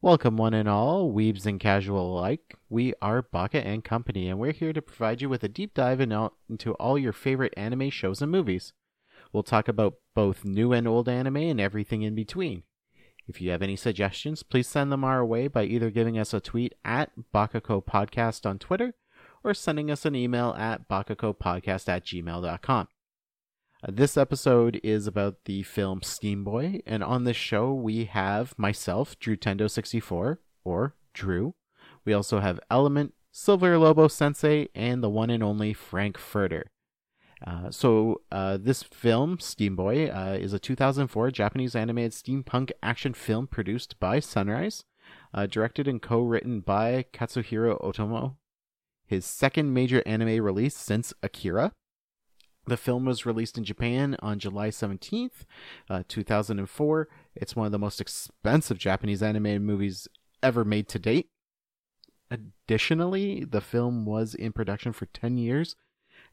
Welcome, one and all, weebs and casual alike. We are Baka and Company, and we're here to provide you with a deep dive into all your favorite anime shows and movies. We'll talk about both new and old anime and everything in between. If you have any suggestions, please send them our way by either giving us a tweet at Bakako Podcast on Twitter or sending us an email at bakakopodcast at gmail.com. Uh, This episode is about the film Steamboy, and on this show we have myself, Drew Tendo64, or Drew. We also have Element, Silver Lobo Sensei, and the one and only Frank Furter. Uh, so uh, this film, Steamboy, uh, is a 2004 Japanese animated steampunk action film produced by Sunrise, uh, directed and co-written by Katsuhiro Otomo. His second major anime release since Akira. The film was released in Japan on July 17th, uh, 2004. It's one of the most expensive Japanese animated movies ever made to date. Additionally, the film was in production for 10 years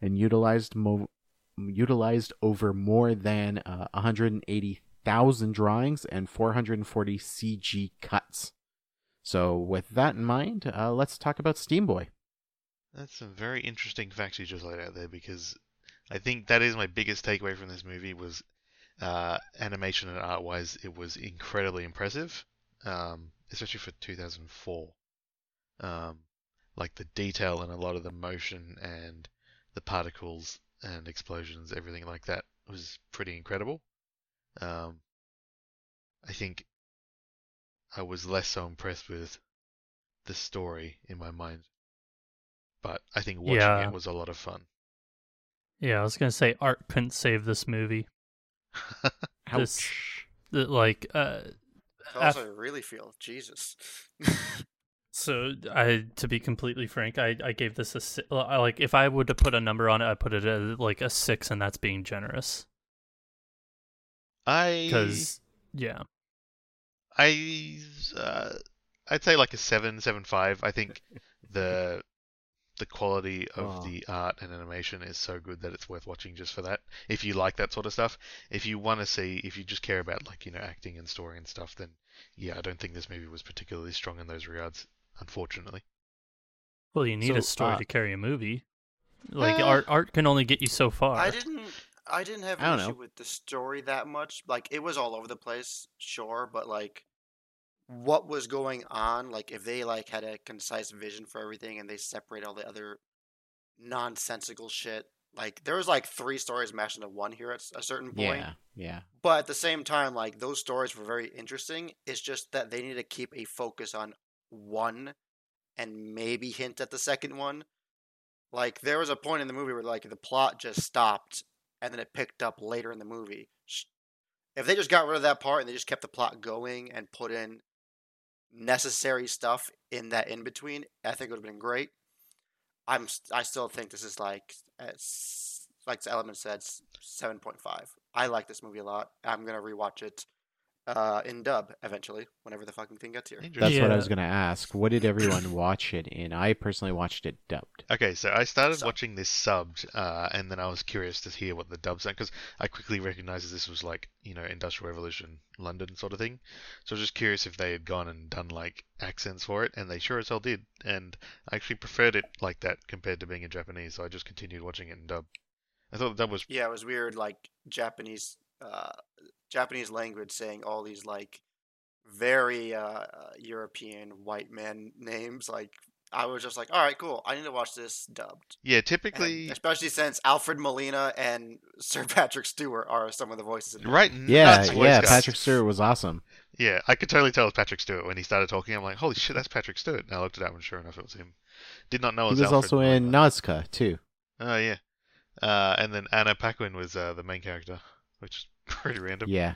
and utilized mo- utilized over more than uh, 180,000 drawings and 440 CG cuts. So, with that in mind, uh, let's talk about Steamboy. That's some very interesting facts you just laid out there because I think that is my biggest takeaway from this movie was uh, animation and art wise it was incredibly impressive, um, especially for 2004. Um, like the detail and a lot of the motion and the particles and explosions, everything like that was pretty incredible. Um, I think I was less so impressed with the story in my mind, but I think watching Yeah. it was a lot of fun. Yeah, I was gonna say art couldn't save this movie. This, Ouch. the, like, uh, That's af- how I really feel. Jesus. so I, to be completely frank, I, I gave this a like if I would to put a number on it, I put it at like a six, and that's being generous. I Because yeah, I uh, I'd say like a seven, seven five. I think the the quality of Oh. the art and animation is so good that it's worth watching just for that. If you like that sort of stuff, if you want to see, if you just care about like you know acting and story and stuff, then yeah, I don't think this movie was particularly strong in those regards, unfortunately. well, you need So, a story uh, to carry a movie. Like Uh, art, art can only get you so far. I didn't. I didn't have I an don't issue know. with the story that much. Like it was all over the place, sure, but like what was going on? Like if they like had a concise vision for everything and they separate all the other nonsensical shit. Like there was like three stories mashed into one here at a certain point. Yeah, yeah. But at the same time, like those stories were very interesting. It's just that they need to keep a focus on one and maybe hint at the second one. Like there was a point in the movie where like the plot just stopped and then it picked up later in the movie. If they just got rid of that part and they just kept the plot going and put in necessary stuff in that in between, I think it would have been great. I'm I still think this is like like the element said seven point five. I like this movie a lot. I'm gonna rewatch it uh, in dub eventually whenever the fucking thing gets here. That's what I was going to ask. What did everyone watch it in? I personally watched it dubbed. Okay, so I started Sub. watching this subbed, uh, and then I was curious to hear what the dub sound because I quickly recognized this was like you know Industrial Revolution London sort of thing. So I was just curious if they had gone and done like accents for it, and they sure as hell did. And I actually preferred it like that compared to being in Japanese, so I just continued watching it in dub. I thought the dub was Yeah, it was weird, like Japanese, uh, Japanese language saying all these like very uh, uh, European white man names. Like I was just like, all right, cool. I need to watch this dubbed. yeah. And Typically, especially since Alfred Molina and Sir Patrick Stewart are some of the voices. In that. right? Yeah, voice yeah. guys. Patrick Stewart was awesome. Yeah, I could totally tell it was Patrick Stewart when he started talking. I'm like, holy shit, that's Patrick Stewart. And I looked it up, and sure enough, it was him. Did not know it He was. was Alfred also in Nausicaa too. Oh yeah, uh, and then Anna Paquin was uh, the main character, which is pretty random. Yeah.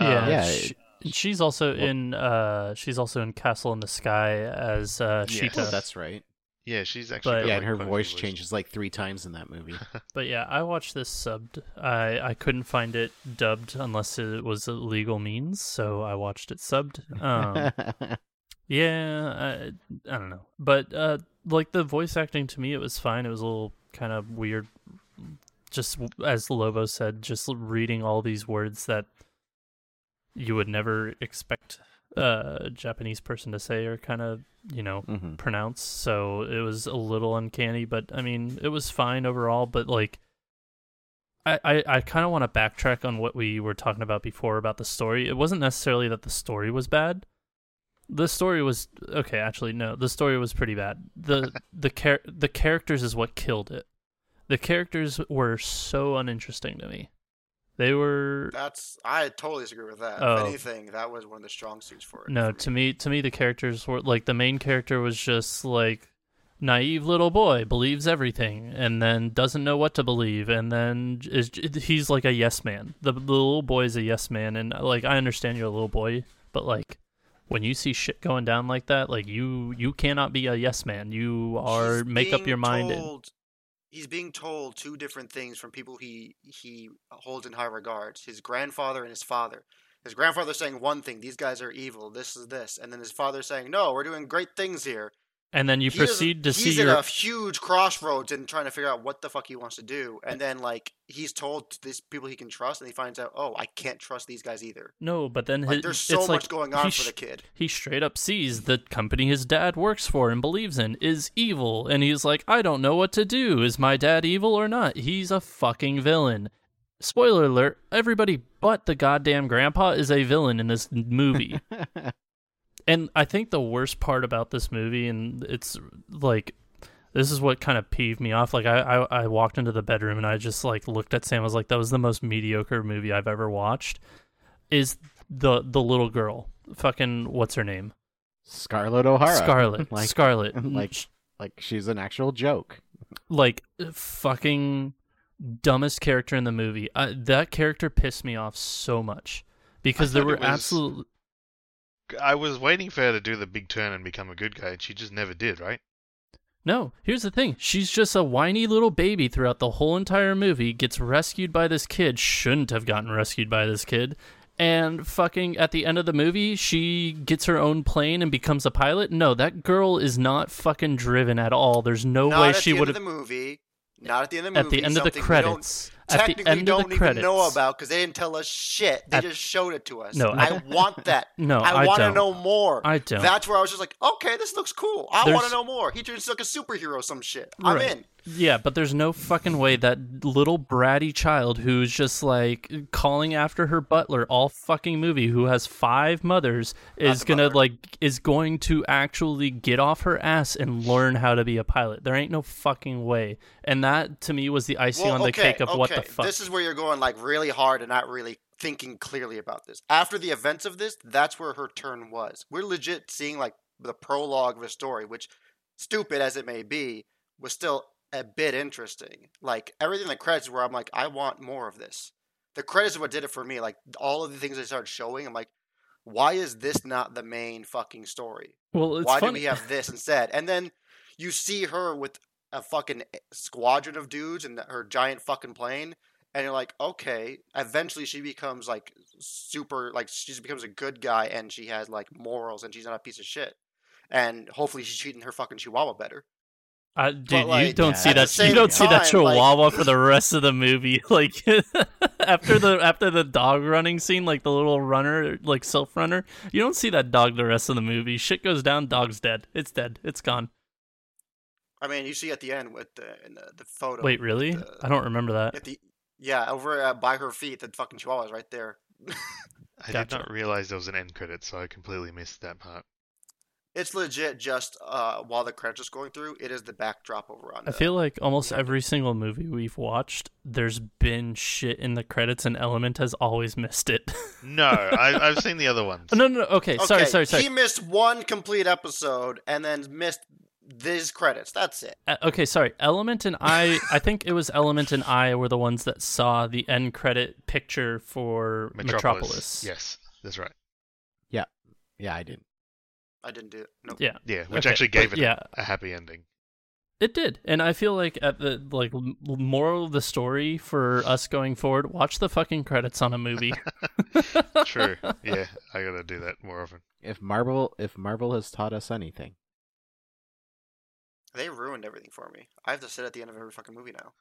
yeah, Uh, yeah, sh- she's also well- in uh she's also in Castle in the Sky as uh Yes. Sheeta. Oh, that's right. yeah, she's actually. But- Yeah, like, and her quite voice voices. changes like three times in that movie. But yeah, I watched this subbed. I I couldn't find it dubbed unless it was a legal means, so I watched it subbed. Um, yeah, I, I don't know, but uh, like the voice acting to me, it was fine. It was a little kind of weird, just as Lobo said, just reading all these words that you would never expect a Japanese person to say or kind of you know Mhm. pronounce. So it was a little uncanny, but I mean, it was fine overall. But like, I I, I kind of want to backtrack on what we were talking about before about the story. It wasn't necessarily that the story was bad. The story was okay. Actually, no, the story was pretty bad. the the char- the characters is what killed it. The characters were so uninteresting to me. They were That's I totally disagree with that. Oh. If anything, that was one of the strong suits for it. No, for to me, to me, the characters were like the main character was just like naive little boy, believes everything, and then doesn't know what to believe, and then is he's like a yes man. The, the little boy is a yes man, and like I understand you're a little boy, but like when you see shit going down like that, like you you cannot be a yes man. You are He's make up your mind. and- Told, he's being told two different things from people he he holds in high regards: his grandfather and his father. His grandfather saying one thing, these guys are evil, this is this, and then his father saying, no, we're doing great things here. And then you He doesn't- proceed to see he's your a huge crossroads and trying to figure out what the fuck he wants to do, and then like he's told to these people he can trust, and he finds out, oh, I can't trust these guys either. no, but then Like his, there's so it's much like going on he for the kid. he straight up sees the company his dad works for and believes in is evil. And he's like i don't know what to do. Is my dad evil or not? He's a fucking villain. Spoiler alert everybody but the goddamn grandpa is a villain in this movie and i think the worst part about this movie and it's like this is what kind of peeved me off like I, I i walked into the bedroom and i just like looked at sam I was like that was the most mediocre movie i've ever watched is the the little girl fucking what's her name Scarlett O'Hara. Scarlett. like, Scarlett. like, like she's an actual joke. like fucking dumbest character in the movie. Uh, that character pissed me off so much because there were was- absolute I was waiting for her to do the big turn and become a good guy, and she just never did, right? No, here's the thing. She's just a whiny little baby throughout the whole entire movie, gets rescued by this kid, shouldn't have gotten rescued by this kid. And fucking at the end of the movie, she gets her own plane and becomes a pilot. No, that girl is not fucking driven at all. There's no Not way at she the end would of have the movie. Not at the end of the movie. at the end of the something don't- credits. Technically don't even know about because they didn't tell us shit. They At- just showed it to us. No, I at- want that. No, I, I want to know more. I don't. That's where I was just like, okay, this looks cool. I want to know more. He turns like a superhero, some shit. I'm in. Yeah, but there's no fucking way that little bratty child who's just like calling after her butler all fucking movie, who has five mothers, is gonna butler. like is going to actually get off her ass and learn how to be a pilot. There ain't no fucking way. And that to me was the icing Well, on the okay, cake of okay. what fuck. This is where you're going like really hard and not really thinking clearly about this. After the events of this, that's where her turn was. We're legit seeing like the prologue of a story, which, stupid as it may be, was still a bit interesting. Like everything in the credits, where I'm like, I want more of this. the credits is what did it for me. Like all of the things they started showing, I'm like, why is this not the main fucking story? Well, it's why funny. do we have this instead? And then you see her with a fucking squadron of dudes and her giant fucking plane, and you're like, okay. Eventually, she becomes like super, like she becomes a good guy, and she has like morals, and she's not a piece of shit. And hopefully, she's treating her fucking chihuahua better. Uh, dude, you don't see that. You don't see that time, like- chihuahua for the rest of the movie. Like after the after the dog running scene, like the little runner, like self runner, you don't see that dog the rest of the movie. Shit goes down, dog's dead. It's dead. It's gone. I mean, you see at the end with the in the, the photo. Wait, really? the- I don't remember that. At the yeah, over uh, by her feet, the fucking chihuahua's right there. I Gotcha. did not realize there was an end credit, so I completely missed that part. It's legit. Just uh, while the credits is going through, it is the backdrop over on. I the- feel like almost every single movie we've watched, there's been shit in the credits, and Element has always missed it. No, I, I've seen the other ones. no, no, no. Okay, sorry, sorry, sorry. He missed one complete episode and then missed these credits. That's it. Uh, okay, sorry. Element and I, I think it was Element and I were the ones that saw the end credit picture for Metropolis. Yes, that's right. Yeah, yeah, I didn't. I didn't do it. Nope. Yeah, Yeah, which Okay, actually gave but it yeah. a happy ending. it did, and I feel like at the like moral of the story for us going forward, watch the fucking credits on a movie. True. yeah, I gotta do that more often. If Marvel, if Marvel has taught us anything, They ruined everything for me. I have to sit at the end of every fucking movie now.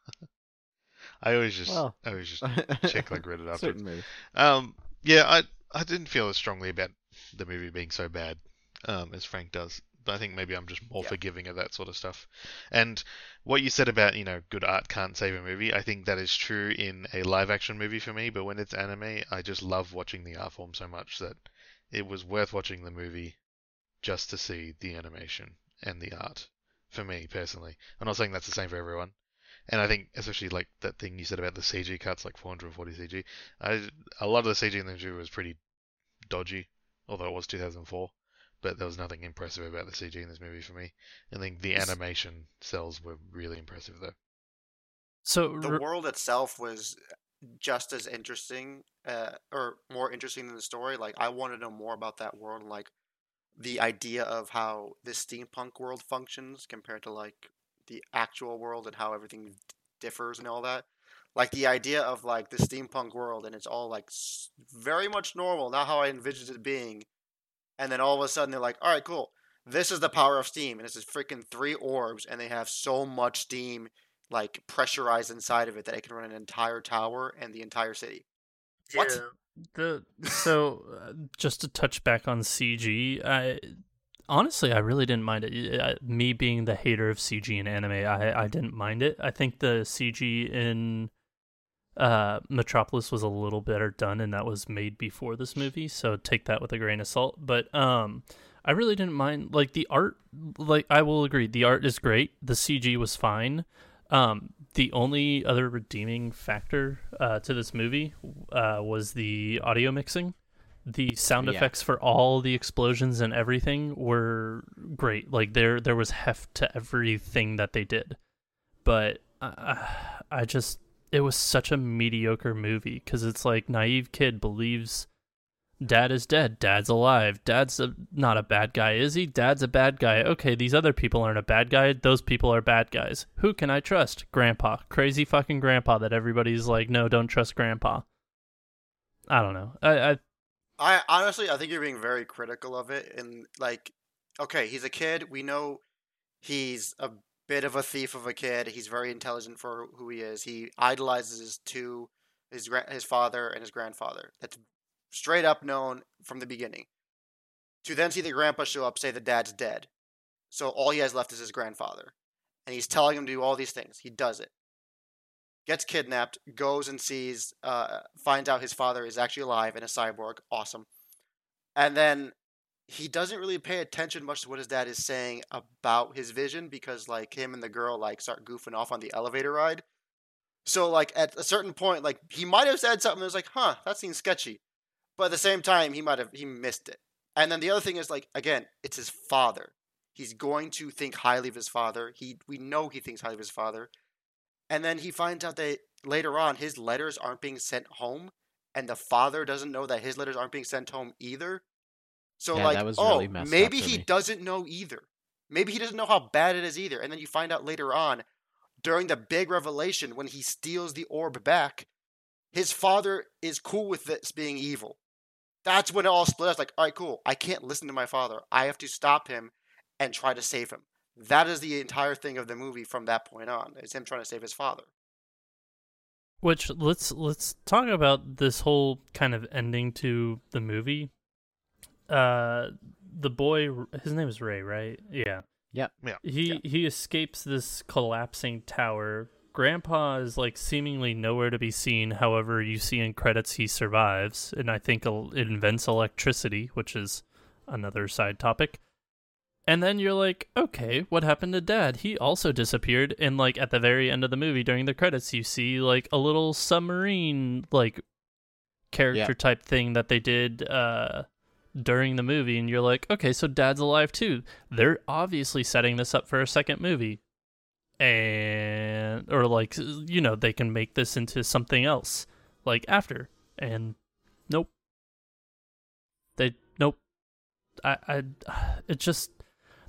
I always just, Well. I always just check like Reddit afterwards. certain movies. Um, yeah, I I didn't feel as strongly about the movie being so bad um, as Frank does. But I think maybe I'm just more Yeah. forgiving of that sort of stuff. And what you said about you know good art can't save a movie, I think that is true in a live action movie for me. But when it's anime, I just love watching the art form so much that it was worth watching the movie just to see the animation and the art for me personally. I'm not saying that's the same for everyone. And I think, especially like that thing you said about the CG cuts, like 440 CG, I, a lot of the CG in the movie was pretty dodgy, although it was 2004. But there was nothing impressive about the CG in this movie for me. I think the animation cells were really impressive, though. so The r- world itself was just as interesting, uh, or more interesting than the story. Like I want to know more about that world, and, like the idea of how this steampunk world functions compared to like the actual world and how everything differs and all that. Like the idea of like the steampunk world and it's all like very much normal, not how I envisioned it being. And then all of a sudden they're like, all right, cool. This is the power of steam, and it's just freaking three orbs, and they have so much steam like pressurized inside of it that it can run an entire tower and the entire city. What? The so uh, just to touch back on CG, I honestly I really didn't mind it. Uh, me being the hater of CG in anime, I I didn't mind it. I think the CG in uh Metropolis was a little better done and that was made before this movie, so take that with a grain of salt. But um I really didn't mind like the art like I will agree the art is great. The CG was fine. Um, the only other redeeming factor uh, to this movie uh, was the audio mixing. The sound Yeah. effects for all the explosions and everything were great. Like there, there was heft to everything that they did. But uh, I just, it was such a mediocre movie because it's like naive kid believes dad is dead, dad's alive, dad's a, not a bad guy, is he? Dad's a bad guy. Okay, these other people aren't a bad guy. Those people are bad guys. Who can I trust? Grandpa, crazy fucking grandpa that everybody's like, no, don't trust grandpa. I don't know. I, I I honestly, I think you're being very critical of it. And like, okay, he's a kid. We know he's a bit of a thief of a kid. He's very intelligent for who he is. He idolizes his two, his his father and his grandfather. That's straight up known from the beginning. To then see the grandpa show up, say the dad's dead. So all he has left is his grandfather, and he's telling him to do all these things. He does it. Gets kidnapped, goes and sees, uh, finds out his father is actually alive and a cyborg. Awesome. And then he doesn't really pay attention much to what his dad is saying about his vision because like him and the girl like start goofing off on the elevator ride. So like at a certain point, like he might have said something that was like, huh, that seems sketchy. But at the same time, he might have he missed it. And then the other thing is like again, it's his father. He's going to think highly of his father. He we know he thinks highly of his father. And then he finds out that later on his letters aren't being sent home, and the father doesn't know that his letters aren't being sent home either. So Yeah, like, oh, really maybe he me. doesn't know either. Maybe he doesn't know how bad it is either. And then you find out later on, during the big revelation, when he steals the orb back, his father is cool with this being evil. That's when it all split. It's like, all right, cool. I can't listen to my father. I have to stop him and try to save him. That is the entire thing of the movie from that point on. Is him trying to save his father. Which let's let's talk about this whole kind of ending to the movie. Uh, the boy, his name is Ray, right? Yeah. Yep. Yeah. He he escapes this collapsing tower. Grandpa is like seemingly nowhere to be seen. However, you see in credits he survives, and I think it invents electricity, which is another side topic. And then you're like, okay, what happened to Dad? He also disappeared. And like at the very end of the movie, during the credits, you see like a little submarine like character Yeah. type thing that they did uh during the movie, and you're like, okay, so Dad's alive too. They're obviously setting this up for a second movie, and or like you know they can make this into something else like after. And nope, they nope. I I it just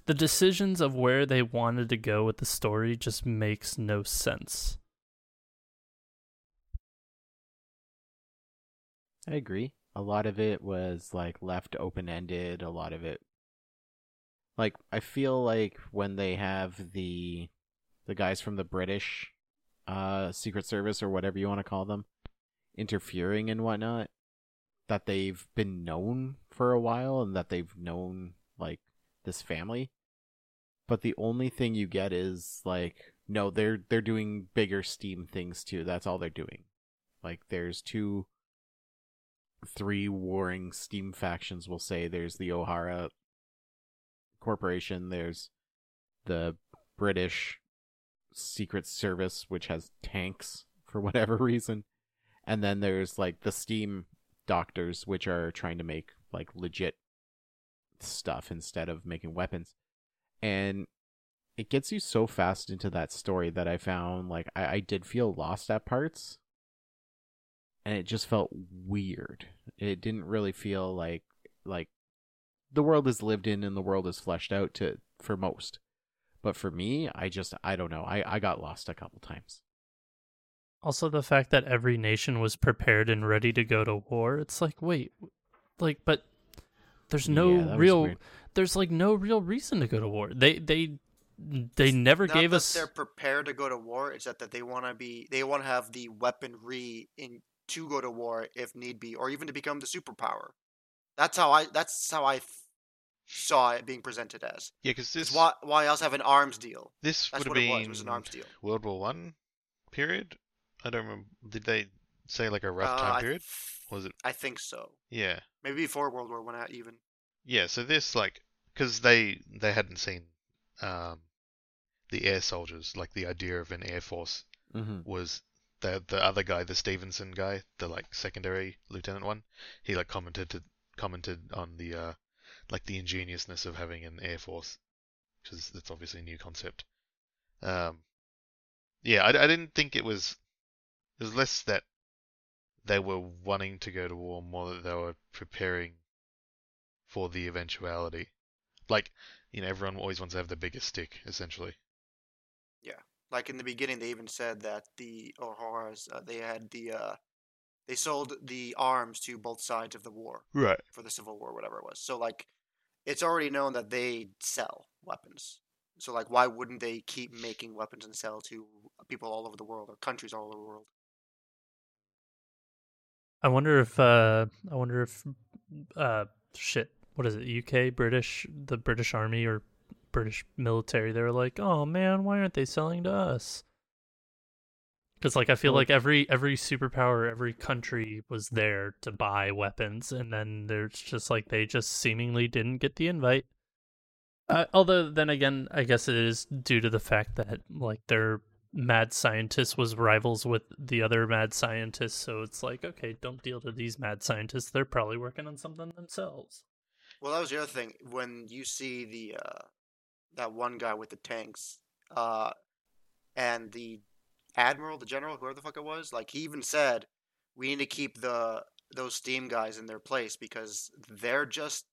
the decisions of where they wanted to go with the story just makes no sense. I agree. A lot of it was like left open ended. A lot of it, like I feel like when they have the the guys from the British uh Secret Service or whatever you want to call them interfering and whatnot, that they've been known for a while and that they've known like this family. But the only thing you get is like no, they're they're doing bigger steam things too. That's all they're doing. Like there's two three warring steam factions we'll say there's the O'Hara corporation there's the British secret service which has tanks for whatever reason and then there's like the steam doctors which are trying to make like legit stuff instead of making weapons and it gets you so fast into that story that I found like I, I did feel lost at parts and it just felt weird. It didn't really feel like like the world is lived in and the world is fleshed out to for most. But for me, I just I don't know. I I got lost a couple times. Also, the fact that every nation was prepared and ready to go to war. It's like, wait, like, but there's no Yeah, real, weird. there's like no real reason to go to war. They they they never Not gave that us. they're prepared to go to war. It's that, that they want to be. They want to have the weaponry in to go to war if need be, or even to become the superpower. That's how I. That's how I th- saw it being presented as. Yeah, because this Why? Why else have an arms deal? this That's would what have it been was. It was an arms deal. World War One period. I don't remember. Did they say like a rough Uh, time I period? th- Was it? I think so. Yeah, Maybe before World War One, even. yeah. So this like because they they hadn't seen um the air soldiers like the idea of an air force Mm-hmm. was the the other guy, the Stephenson guy, the like secondary lieutenant one. He like commented to, commented on the uh like the ingeniousness of having an air force because it's obviously a new concept. Um, yeah, I, I didn't think it was. It was less that they were wanting to go to war, more that they were preparing for the eventuality. Like, you know, everyone always wants to have the biggest stick, essentially. Yeah, like in the beginning, they even said that the O'Haras uh, they had the uh, they sold the arms to both sides of the war Right. for the Civil War, whatever it was. So like, it's already known that they sell weapons. So like, why wouldn't they keep making weapons and sell to people all over the world or countries all over the world? I wonder if uh, I wonder if uh, shit. What is it? UK, British, the British Army or British military? They're like, oh man, why aren't they selling to us? Because like I feel like every every superpower, every country was there to buy weapons, and then there's just like they just seemingly didn't get the invite. Uh, although then again, I guess it is due to the fact that like their mad scientist was rivals with the other mad scientists, so it's like okay, don't deal to these mad scientists. They're probably working on something themselves. Well, that was the other thing. When you see the uh, that one guy with the tanks, uh, and the admiral, the general, whoever the fuck it was, like he even said, we need to keep the those steam guys in their place because they're just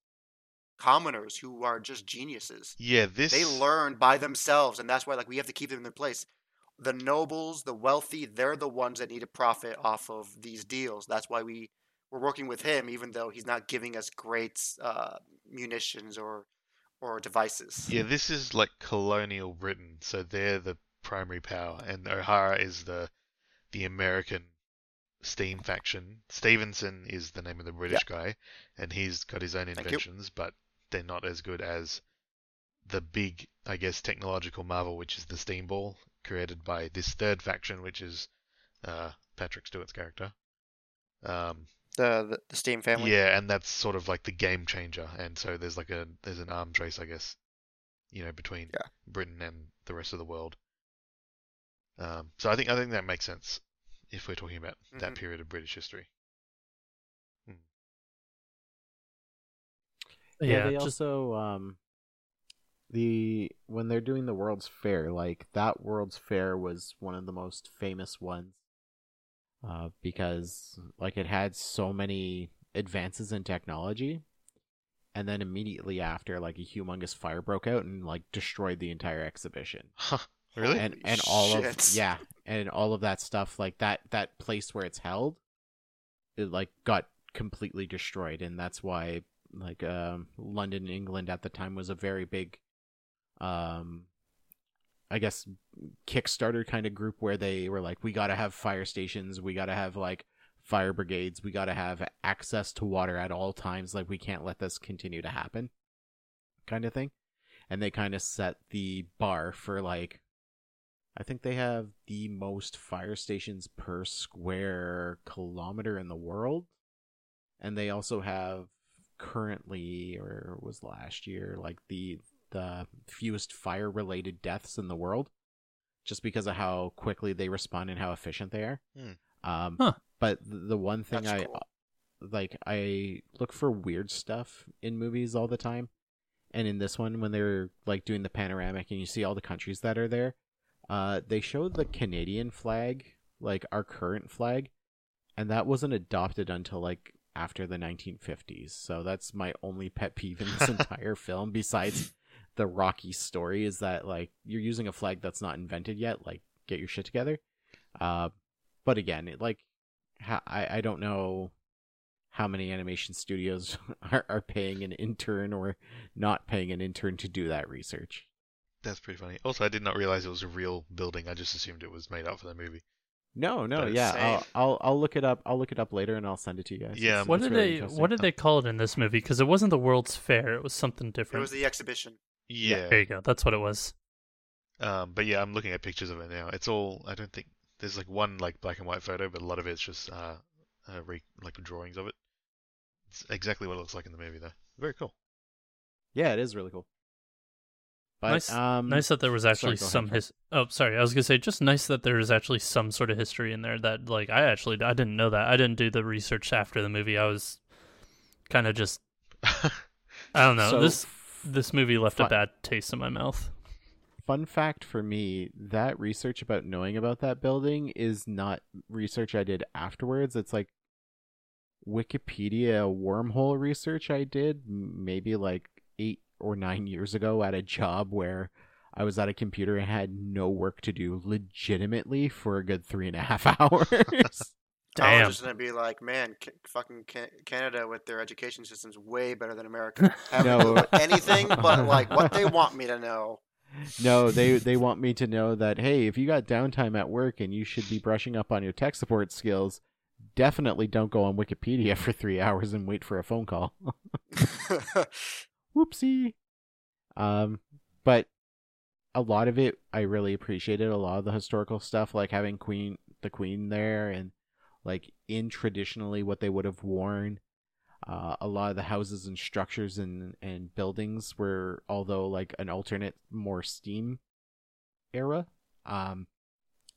commoners who are just geniuses. Yeah, this They learn by themselves, and that's why like we have to keep them in their place. The nobles, the wealthy, they're the ones that need to profit off of these deals. That's why we we're working with him, even though he's not giving us great uh, munitions or or devices. Yeah, this is like colonial Britain, so they're the primary power, and O'Hara is the the American steam faction. Stephenson is the name of the British guy, and he's got his own inventions, but they're not as good as the big, I guess, technological marvel, which is the steam ball, created by this third faction, which is uh, Patrick Stewart's character. Um, The the, the steam family. yeah, and that's sort of like the game changer, and so there's like a there's an arms race, I guess, you know, between Yeah. Britain and the rest of the world. Um, so I think I think that makes sense if we're talking about that Mhm. period of British history. Yeah, they just also um the when they're doing the World's Fair, like that World's Fair was one of the most famous ones. Uh, because like it had so many advances in technology, and then immediately after, like a humongous fire broke out and like destroyed the entire exhibition. Huh, really? and Holy and all of yeah and all of that stuff like that that place where it's held it like got completely destroyed and that's why like um london england at the time was a very big um i guess kickstarter kind of group where they were like we got to have fire stations we got to have like fire brigades we got to have access to water at all times like we can't let this continue to happen kind of thing and they kind of set the bar for like I think they have the most fire stations per square kilometer in the world. And they also have currently or was last year like the the fewest fire related deaths in the world just because of how quickly they respond and how efficient they are. Hmm. Um Huh. but the one thing That's I cool. like I look for weird stuff in movies all the time. And in this one when they're like doing the panoramic and you see all the countries that are there, uh they showed the Canadian flag, like our current flag, and that wasn't adopted until like after the 1950s. So that's my only pet peeve in this entire film besides the Rocky story is that like you're using a flag that's not invented yet, like get your shit together. Uh but again, it, like ha- I I don't know how many animation studios are, are paying an intern or not paying an intern to do that research. That's pretty funny. Also, I did not realize it was a real building. I just assumed it was made up for the movie. No, no, But it's yeah, I'll, safe. I'll I'll look it up. I'll look it up later and I'll send it to you guys. Yeah, It's- what it's did really they interesting. what did they call it in this movie? Because it wasn't the World's Fair; it was something different. It different. was the exhibition. Yeah. There you go. That's what it was. Um, but yeah, I'm looking at pictures of it now. It's all. I don't think there's like one like black and white photo, but a lot of it's just uh, uh re- like drawings of it. It's exactly what it looks like in the movie, though. Very cool. Yeah, it is really cool. But nice, um, nice that there was actually sorry, some his. Oh, sorry. I was gonna say just nice that there is actually some sort of history in there that like I actually I didn't know that. I didn't do the research after the movie. I was kind of just I don't know. So, this this movie left a bad taste in my mouth. Fun fact for me, that research about knowing about that building is not research I did afterwards. It's like Wikipedia wormhole research I did maybe like eight or nine years ago at a job where I was at a computer and had no work to do legitimately for a good three and a half hours. I was just gonna be like, man, ca- fucking ca- Canada with their education system's way better than America. Haven't No. no. anything but like what they want me to know. no, they they want me to know that hey, if you got downtime at work and you should be brushing up on your tech support skills, definitely don't go on Wikipedia for three hours and wait for a phone call. Whoopsie. Um, but a lot of it I really appreciated. A lot of the historical stuff, like having Queen the Queen there, and like in traditionally what they would have worn. Uh, a lot of the houses and structures and and buildings were, although like an alternate, more steam era, um,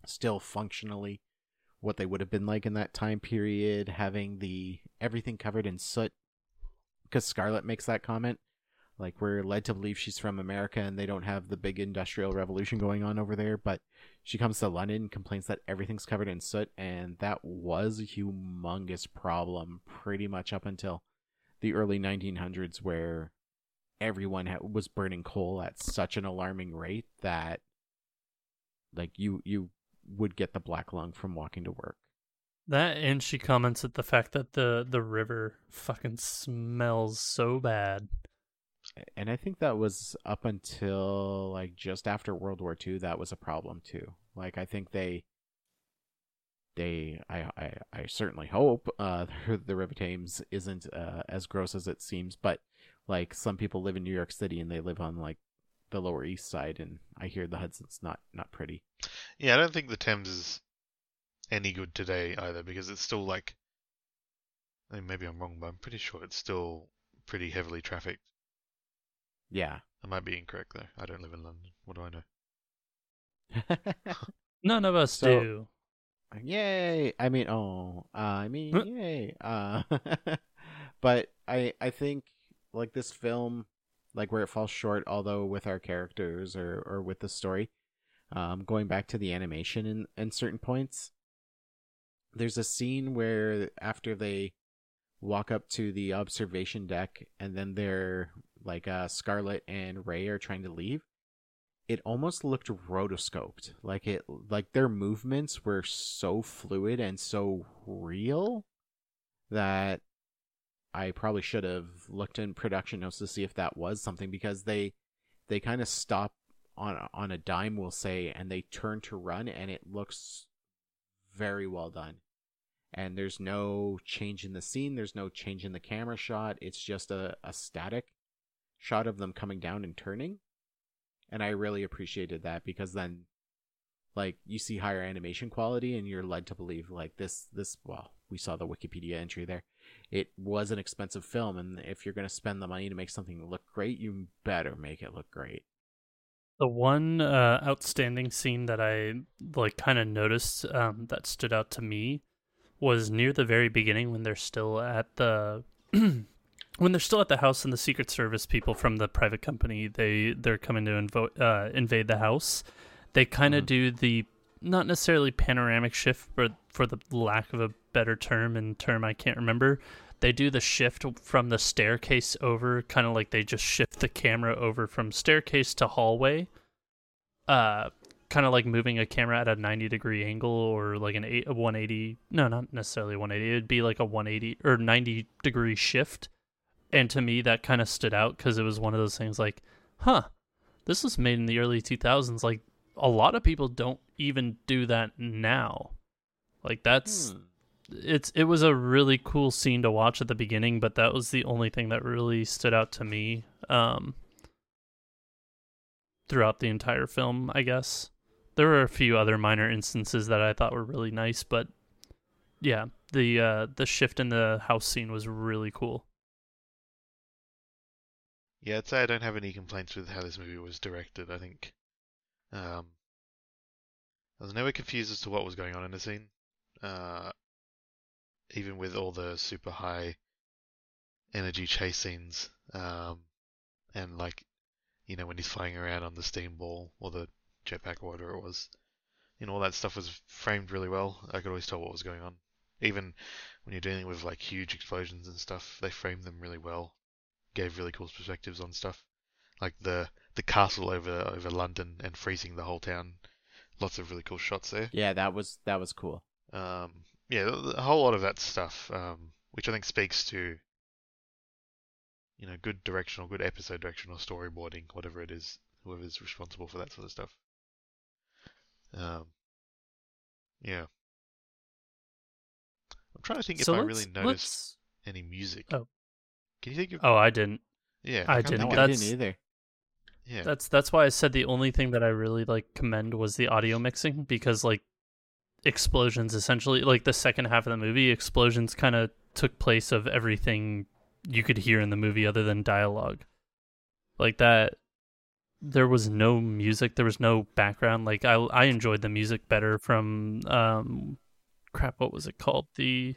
still functionally what they would have been like in that time period. Having the everything covered in soot, because Scarlett makes that comment Like we're led to believe she's from America and they don't have the big industrial revolution going on over there, but she comes to London complains that everything's covered in soot and that was a humongous problem pretty much up until the early 1900s where everyone ha- was burning coal at such an alarming rate that like you you would get the black lung from walking to work. That and she comments at the fact that the the river fucking smells so bad. And I think that was up until like just after World War II that was a problem too. Like I think they they I I, I certainly hope uh the River Thames isn't uh, as gross as it seems, but like some people live in New York City and they live on like the lower east side and I hear the Hudson's not not pretty. Yeah, I don't think the Thames is any good today either because it's still like I mean, maybe I'm wrong, but I'm pretty sure it's still pretty heavily trafficked. Yeah. Am I might be incorrect though. I don't live in London. What do I know? None of us So- do. Yay! I mean, oh, uh, I mean, yay! Uh, but I, I think like this film, like where it falls short, although with our characters or or with the story, um, going back to the animation in in certain points, there's a scene where after they walk up to the observation deck and then they're like uh Scarlett and Ray are trying to leave it almost looked rotoscoped. Like it like their movements were so fluid and so real that i probably should have looked in production notes to see if that was something because they they kind of stop on on a dime we'll say and they turn to run and it looks very well done. And there's no change in the scene there's no change in the camera shot it's just a, a static shot of them coming down and turning. And I really appreciated that because then like you see higher animation quality and you're led to believe like this this well we saw the Wikipedia entry there. It was an expensive film and if you're going to spend the money to make something look great you better make it look great. The one uh, outstanding scene that I like kind of noticed um, that stood out to me was near the very beginning when they're still at the when they're still at the house and the Secret Service people from the private company they they're coming to invo- uh, invade the house. They kind of Mhm. do the not necessarily panoramic shift, but for the lack of a better term and term I can't remember, they do the shift from the staircase over, kind of like they just shift the camera over from staircase to hallway. Uh, kind of like moving a camera at a 90 degree angle or like an eight, a 180. No, not necessarily 180. It'd be like a 180 or 90 degree shift. And to me, that kind of stood out because it was one of those things like, huh, this was made in the early 2000s. Like, a lot of people don't even do that now. Like, that's Hmm. it's it was a really cool scene to watch at the beginning, but that was the only thing that really stood out to me um, throughout the entire film. I guess there were a few other minor instances that I thought were really nice, but yeah, the uh, the shift in the house scene was really cool. Yeah, I'd say I don't have any complaints with how this movie was directed. I think um, I was never confused as to what was going on in the scene, uh, even with all the super high energy chase scenes, um, and like you know when he's flying around on the steam ball or the jetpack or whatever it was, you know all that stuff was framed really well. I could always tell what was going on, even when you're dealing with like huge explosions and stuff. They framed them really well gave really cool perspectives on stuff, like the the castle over over London and freezing the whole town. Lots of really cool shots there. yeah that was that was cool Um, yeah, a whole lot of that stuff, um, which I think speaks to you know good directional, good episode direction or storyboarding, whatever it is, whoever's responsible for that sort of stuff. Um, yeah. I'm trying to think so if I really noticed any music. Oh. Can you think of? Oh, I didn't. yeah, I can't didn't. think no of- i didn't either Yeah. That's that's why I said the only thing that I really like commend was the audio mixing because like explosions essentially like the second half of the movie explosions kind of took place of everything you could hear in the movie other than dialogue. Like that there was no music, there was no background. Like I I enjoyed the music better from um crap what was it called? The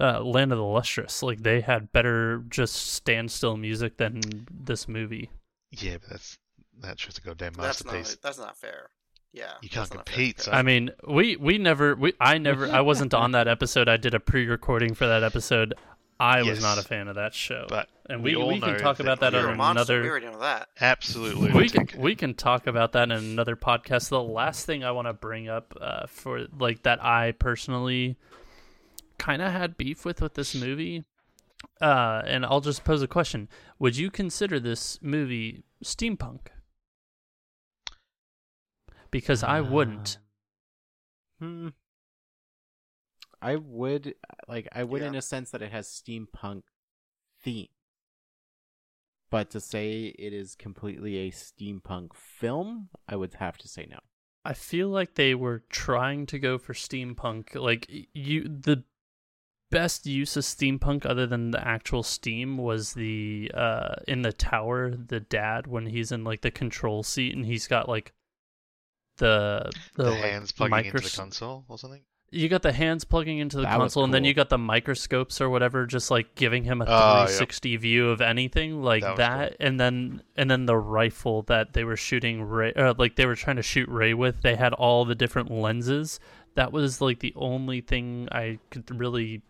uh, Land of the Lustrous. Like they had better just standstill music than this movie. Yeah, but that's that's just a goddamn That's masterpiece. not that's not fair. Yeah. You can't that's not a fair compete, comparison. son. I mean, we we never we I never I wasn't on that episode. I did a pre-recording for that episode. I was not a fan of that show. But and we we, all we can talk that about that You're on a monster. We another already know that. Absolutely. we can we can talk about that in another podcast. The last thing I want to bring up uh, for like that I personally kind of had beef with with this movie, uh, and I'll just pose a question: Would you consider this movie steampunk? Because I wouldn't. Hmm. I would like I would in a sense that it has steampunk theme. But to say it is completely a steampunk film, I would have to say no. I feel like they were trying to go for steampunk. Like you, the best use of steampunk, other than the actual steam, was the uh in the tower. The dad when he's in like the control seat and he's got like the the, the like, hands plugging into the console or something. You got the hands plugging into the That was console, and then you got the microscopes or whatever, just like giving him a Oh, yep. 360 view of anything like That that. was And then and then the rifle that they were shooting Ray, uh, like they were trying to shoot Ray with, they had all the different lenses. That was like the only thing I could really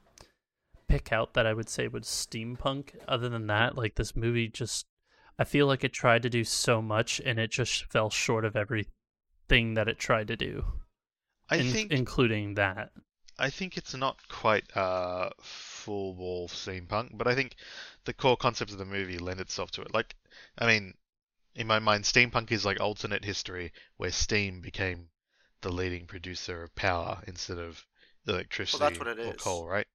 pick out that I would say was steampunk. Other than that, like this movie just, I feel like it tried to do so much, and it just fell short of everything that it tried to do, I in- think including that. I think it's not quite uh, full ball steampunk, but I think the core concepts of the movie lend itself to it. Like, I mean, in my mind, steampunk is like alternate history where steam became the leading producer of power instead of electricity what it or is. coal, right?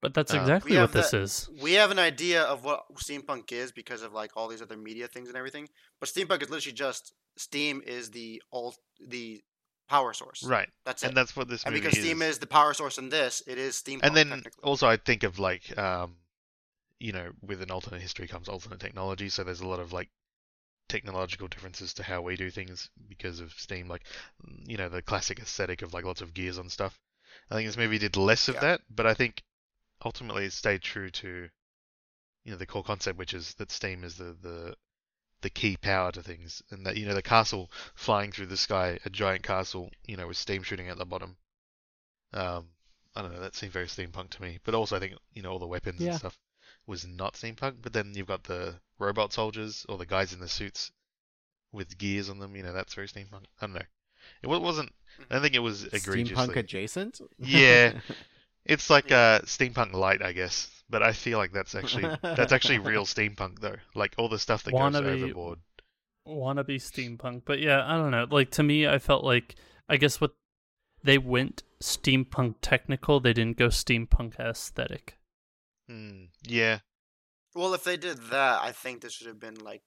But that's Um, exactly We what have this is. We have an idea of what steampunk is because of like all these other media things and everything. But steampunk is literally just steam is the all the power source. Right. That's and it. that's what this is. and because is. steam is the power source in this, it is steampunk. and then also I think of like um, you know, with an alternate history comes alternate technology, so there's a lot of like technological differences to how we do things because of Steam, like you know, the classic aesthetic of like lots of gears on stuff. I think this movie did less of Yeah. that, but I think ultimately it stayed true to you know the core concept, which is that Steam is the the the key power to things, and that you know the castle flying through the sky, a giant castle, you know, with steam shooting at the bottom. Um, I don't know, that seemed very steampunk to me. But also, I think you know all the weapons Yeah. and stuff was not steampunk. But then you've got the robot soldiers or the guys in the suits with gears on them. You know, that's very steampunk. I don't know. It wasn't. I don't think it was egregiously. Steampunk adjacent? Yeah. It's like uh, steampunk light, I guess. But I feel like that's actually that's actually real steampunk though. Like all the stuff that goes Wannabe- overboard. wannabe steampunk. But yeah, I don't know. Like to me, I felt like I guess what they went steampunk technical. They didn't go steampunk aesthetic. Hmm. Yeah. Well, if they did that, I think this should have been like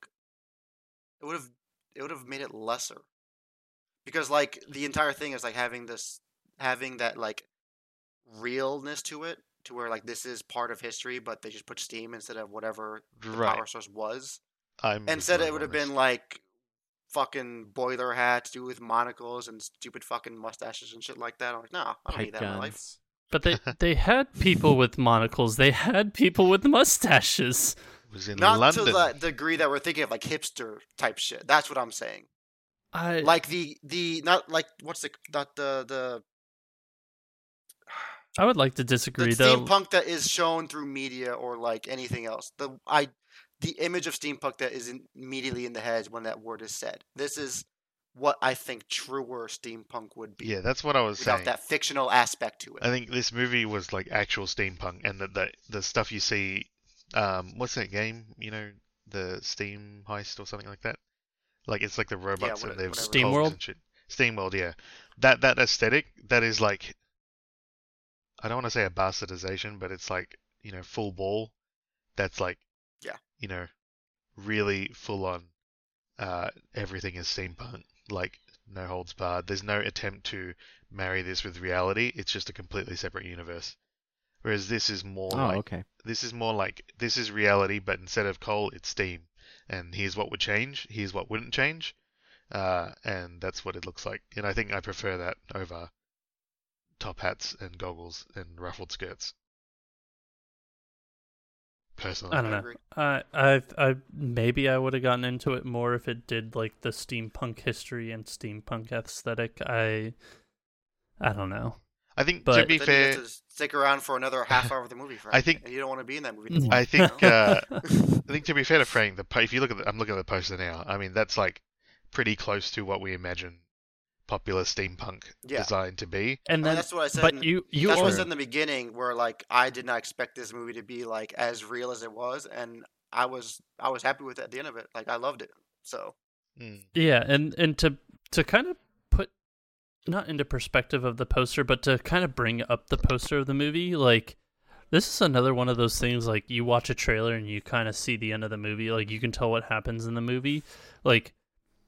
it would have it would have made it lesser. Because like the entire thing is like having this having that like realness to it to where like this is part of history but they just put steam instead of whatever the Right. power source was. I'm with Instead it would have been like fucking boiler hats, do with monocles and stupid fucking mustaches and shit like that. I'm like, no, I don't Pipe need that in my life. But they they had people with monocles. They had people with mustaches. It was in Not London. to the degree that we're thinking of like hipster type shit. That's what I'm saying. I like the the not like what's the not the the I would like to disagree. the disagree though. steampunk that is shown through media or like anything else. The I the image of steampunk that is immediately in the head when that word is said. This is what I think truer steampunk would be. Yeah, that's what I was without saying. that fictional aspect to it. I think this movie was like actual steampunk, and the the, the stuff you see, um, what's that game? You know, the Steam heist or something like that. Like it's like the robots what- and they've whatever. SteamWorld? hulks and shit. SteamWorld, yeah. That that aesthetic, that is like, I don't want to say a bastardization, but it's like you know full ball. That's like, Yeah. you know, really full on. Uh, everything is steampunk, like no holds barred. There's no attempt to marry this with reality. It's just a completely separate universe. Whereas this is more Oh, like okay. this is more like this is reality, but instead of coal, it's steam. And here's what would change. Here's what wouldn't change. Uh, and that's what it looks like. And I think I prefer that over top hats and goggles and ruffled skirts. personally. I don't know. I I I maybe I would have gotten into it more if it did like the steampunk history and steampunk aesthetic. I I don't know. I think But- to be But then you fair, to stick around for another half hour of the movie, Frank. I think- and you don't want to be in that movie. Anymore, I you think know? uh, I think to be fair to Frank, the if you look at the, I'm looking at the poster now. I mean, that's like pretty close to what we imagine popular steampunk Yeah. design to be. And And then that's what I said. but in, you you that's what I said in the beginning, where like I did not expect this movie to be like as real as it was, and I was I was happy with it at the end of it. Like I loved it. So Mm. Yeah, and and to to kind of put not into perspective of the poster, but to kind of bring up the poster of the movie, like this is another one of those things like you watch a trailer and you kind of see the end of the movie, like you can tell what happens in the movie. Like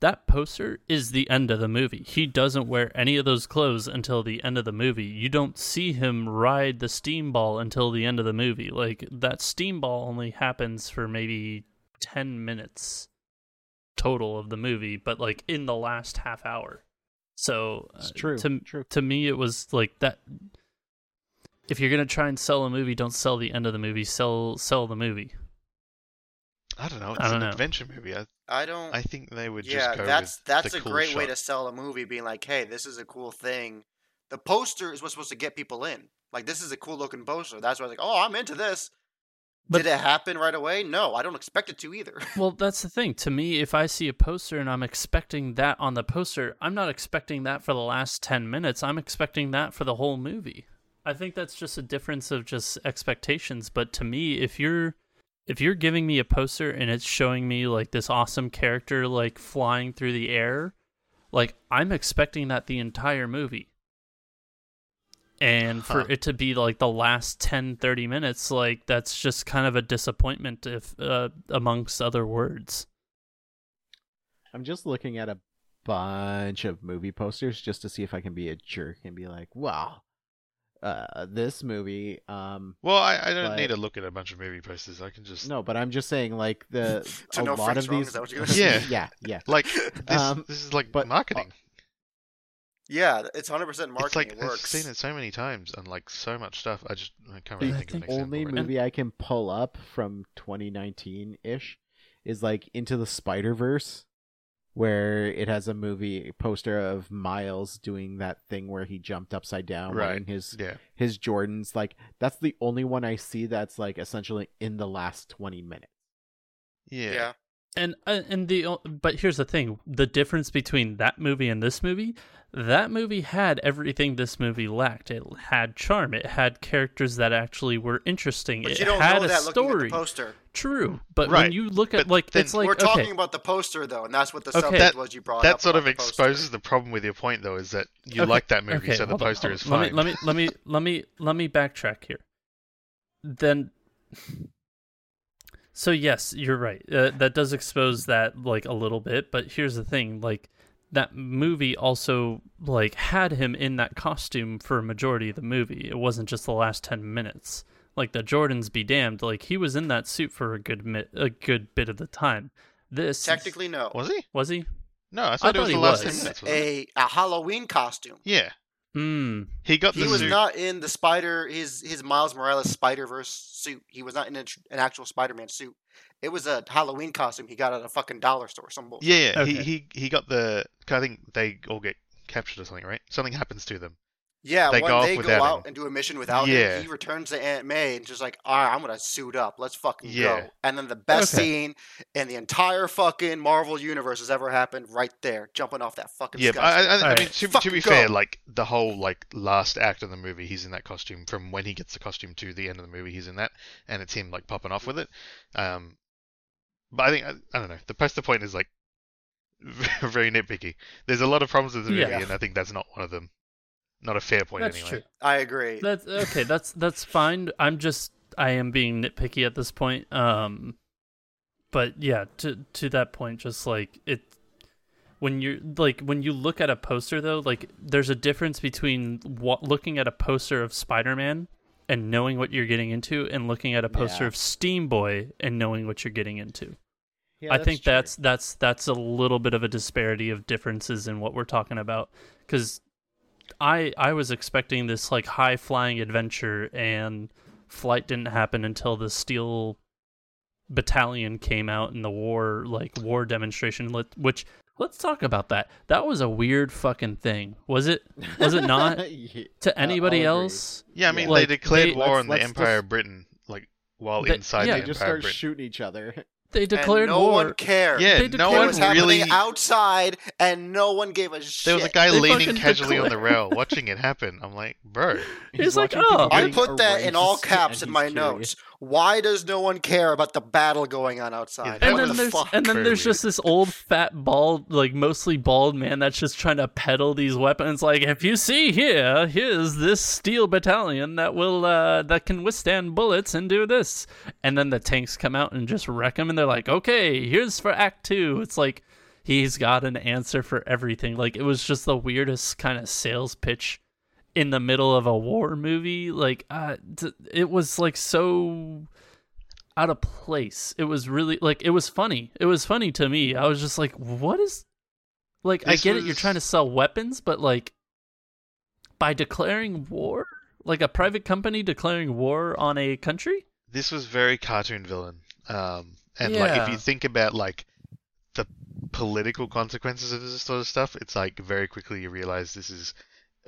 that poster is the end of the movie. He doesn't wear any of those clothes until the end of the movie. You don't see him ride the steam ball until the end of the movie. Like that steam ball only happens for maybe 10 minutes total of the movie, but like in the last half hour. So uh, true, To true. to me, it was like that. If you're gonna try and sell a movie, don't sell the end of the movie. Sell sell the movie. I don't know. It's I don't an know. adventure movie. I, I don't. I think they would yeah, just go that's with that's the a cool great way to sell a movie, being like, hey, this is a cool thing. The poster is what's supposed to get people in. Like this is a cool looking poster. That's why I was like, oh, I'm into this. But- Did it happen right away? No, I don't expect it to either. Well, that's the thing. To me, if I see a poster and I'm expecting that on the poster, I'm not expecting that for the last 10 minutes. I'm expecting that for the whole movie. I think that's just a difference of just expectations, but to me, if you're if you're giving me a poster and it's showing me like this awesome character like flying through the air, like I'm expecting that the entire movie. And for Huh. it to be like the last 10 30 minutes, like that's just kind of a disappointment if uh, amongst other words. I'm just looking at a bunch of movie posters just to see if I can be a jerk and be like, wow, uh, this movie, um, Well, I, I don't but- need to look at a bunch of movie posters. I can just no, but I'm just saying like the To a know lot Frank's of wrong, these, is that what you're gonna say? Yeah. yeah, yeah. like this. Um, this is like but- marketing. yeah, it's hundred percent marketing. it's like it I've seen it so many times and like so much stuff. I just I can't really I think of an think example. only right movie I can pull up from 2019 ish is like Into the Spider Verse, where it has a movie poster of Miles doing that thing where he jumped upside down Right. wearing his Yeah. his Jordans. Like that's the only one I see that's like essentially in the last 20 minutes. Yeah. yeah. And uh, and the but here's the thing: the difference between that movie and this movie, that movie had everything this movie lacked. It had charm. It had characters that actually were interesting. But it you don't had know a that looking at story. the poster. True, but when you look at But like then- it's like We're okay, talking about the poster though, and that's what the Okay. subject That- was. You brought up. That up sort of about the poster. exposes the problem with your point, though, is that you Okay, like that movie, okay, so the hold on, poster hold is fine. Let me let me let me let me let me backtrack here. Then, so yes, you're right. Uh, that does expose that like a little bit, but here's the thing: like that movie also like had him in that costume for a majority of the movie. It wasn't just the last ten minutes. Like the Jordans be damned, like he was in that suit for a good mi- a good bit of the time. This Technically, no. Was he? was he? No, I thought, it thought was he the last was. ten minutes. Wasn't it? a a Halloween costume. Yeah, Hmm. he got He the was suit. not in the Spider his his Miles Morales Spider Verse suit. He was not in a, an actual Spider Man suit. It was a Halloween costume he got at a fucking dollar store. Some bullshit. Yeah, yeah. He, Okay. he he got the. 'cause I think they all get captured or something, right? Something happens to them. Yeah, They when go they go out him. and do a mission without Yeah. him, he returns to Aunt May and just like, all right, I'm gonna suit up. Let's fucking Yeah. go. And then the best Okay. scene in the entire fucking Marvel universe has ever happened, right there, jumping off that fucking. Yeah, but I, I, I, Alright. mean, to, to Fucking be fair, like the whole like last act of the movie, he's in that costume. From when he gets the costume to the end of the movie, he's in that, and it's him like popping off with it. Um, but I think I, I don't know. The poster point is like very nitpicky. There's a lot of problems with the movie, Yeah. and I think that's not one of them. Not a fair point That's anyway. true. I agree. That's okay. That's that's fine. I'm just I am being nitpicky at this point. Um, but yeah, to to that point, just like it, when you're like when you look at a poster though, like there's a difference between what looking at a poster of Spider-Man and knowing what you're getting into, and looking at a poster Yeah. of Steamboy and knowing what you're getting into. Yeah, I think true. that's that's that's a little bit of a disparity of differences in what we're talking about. Because I I was expecting this like high flying adventure and flight didn't happen until the steel battalion came out in the war like war demonstration which let's talk about that. That was a weird fucking thing. Was it? Was it not? Yeah, to anybody else? Yeah, I mean Like, they declared they- war on the let's Empire just- of Britain, like while They- inside yeah, the They just Empire of start Britain. shooting each other. They And declared no war one cared. Yeah, They no declared It one was happening really. outside, and no one gave a shit. There was a guy They leaning fucking casually on the rail, watching it happen. I'm like, bro, He's like, "Oh." I put that in all caps in my curious. notes. Why does no one care about the battle going on outside? that and then the there's and then Very there's weird. just this old fat bald like mostly bald man that's just trying to peddle these weapons like if you see here here's this steel battalion that will uh that can withstand bullets and do this and then the tanks come out and just wreck them and they're like okay here's for act 2 it's like he's got an answer for everything like it was just the weirdest kind of sales pitch in the middle of a war movie like uh t- it was like so out of place. It was really like it was funny. It was funny to me. I was just like, what is like I This get it you're trying to sell weapons, but like by declaring war? Like a private company declaring war on a country? this was very cartoon villain. Um, and like if you think about like the political consequences of this sort of stuff, it's like very quickly you realize this is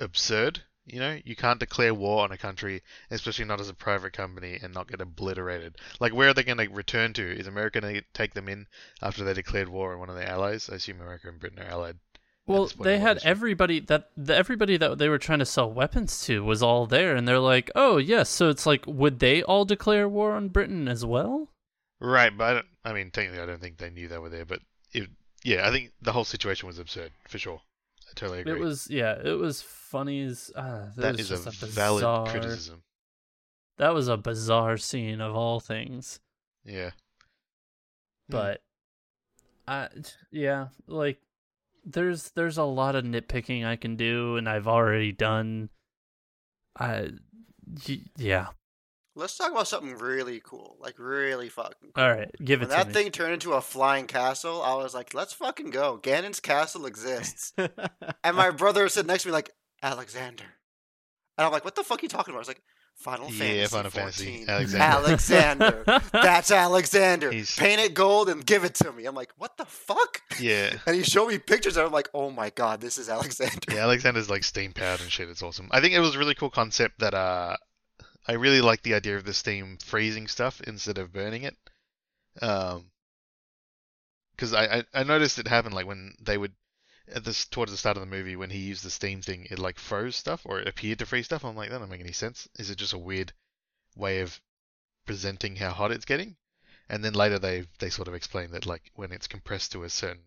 absurd. You know, you can't declare war on a country, especially not as a private company, and not get obliterated. Like, where are they going to return to? Is America going to take them in after they declared war on one of their allies? I assume America and Britain are allied. Well, they had everybody that the, everybody that they were trying to sell weapons to was all there, and they're like, "Oh yes." So it's like, would they all declare war on Britain as well? Right, but I, don't, I mean, technically, I don't think they knew they were there. But it, yeah, I think the whole situation was absurd for sure. I totally agree. It was, yeah, it was funny as uh, that was a, a valid bizarre- criticism. That was a bizarre scene of all things. Yeah. Hmm. but I yeah, like there's there's a lot of nitpicking I can do and I've already done. I yeah. Let's talk about something really cool, like really fucking cool. All right, give it When to that me. thing turned into a flying castle, I was like, "Let's fucking go!" Ganon's castle exists, and my brother said next to me like, "Alexander," and I'm like, "What the fuck are you talking about?" I was like, "Final Yeah, Fantasy Yeah, Final Fantasy, Alexander. Alexander. That's Alexander. He's- Paint it gold and give it to me." I'm like, "What the fuck?" Yeah. And he showed me pictures, and I'm like, "Oh my god, this is Alexander." Yeah, Alexander's like steam powered and shit. It's awesome. I think it was a really cool concept that uh, I really like the idea of the steam freezing stuff instead of burning it. Um, because I, I I noticed it happen like when they would at this towards the start of the movie when he used the steam thing, it like froze stuff or it appeared to freeze stuff. I'm like, that doesn't make any sense. Is it just a weird way of presenting how hot it's getting? And then later they they sort of explain that like when it's compressed to a certain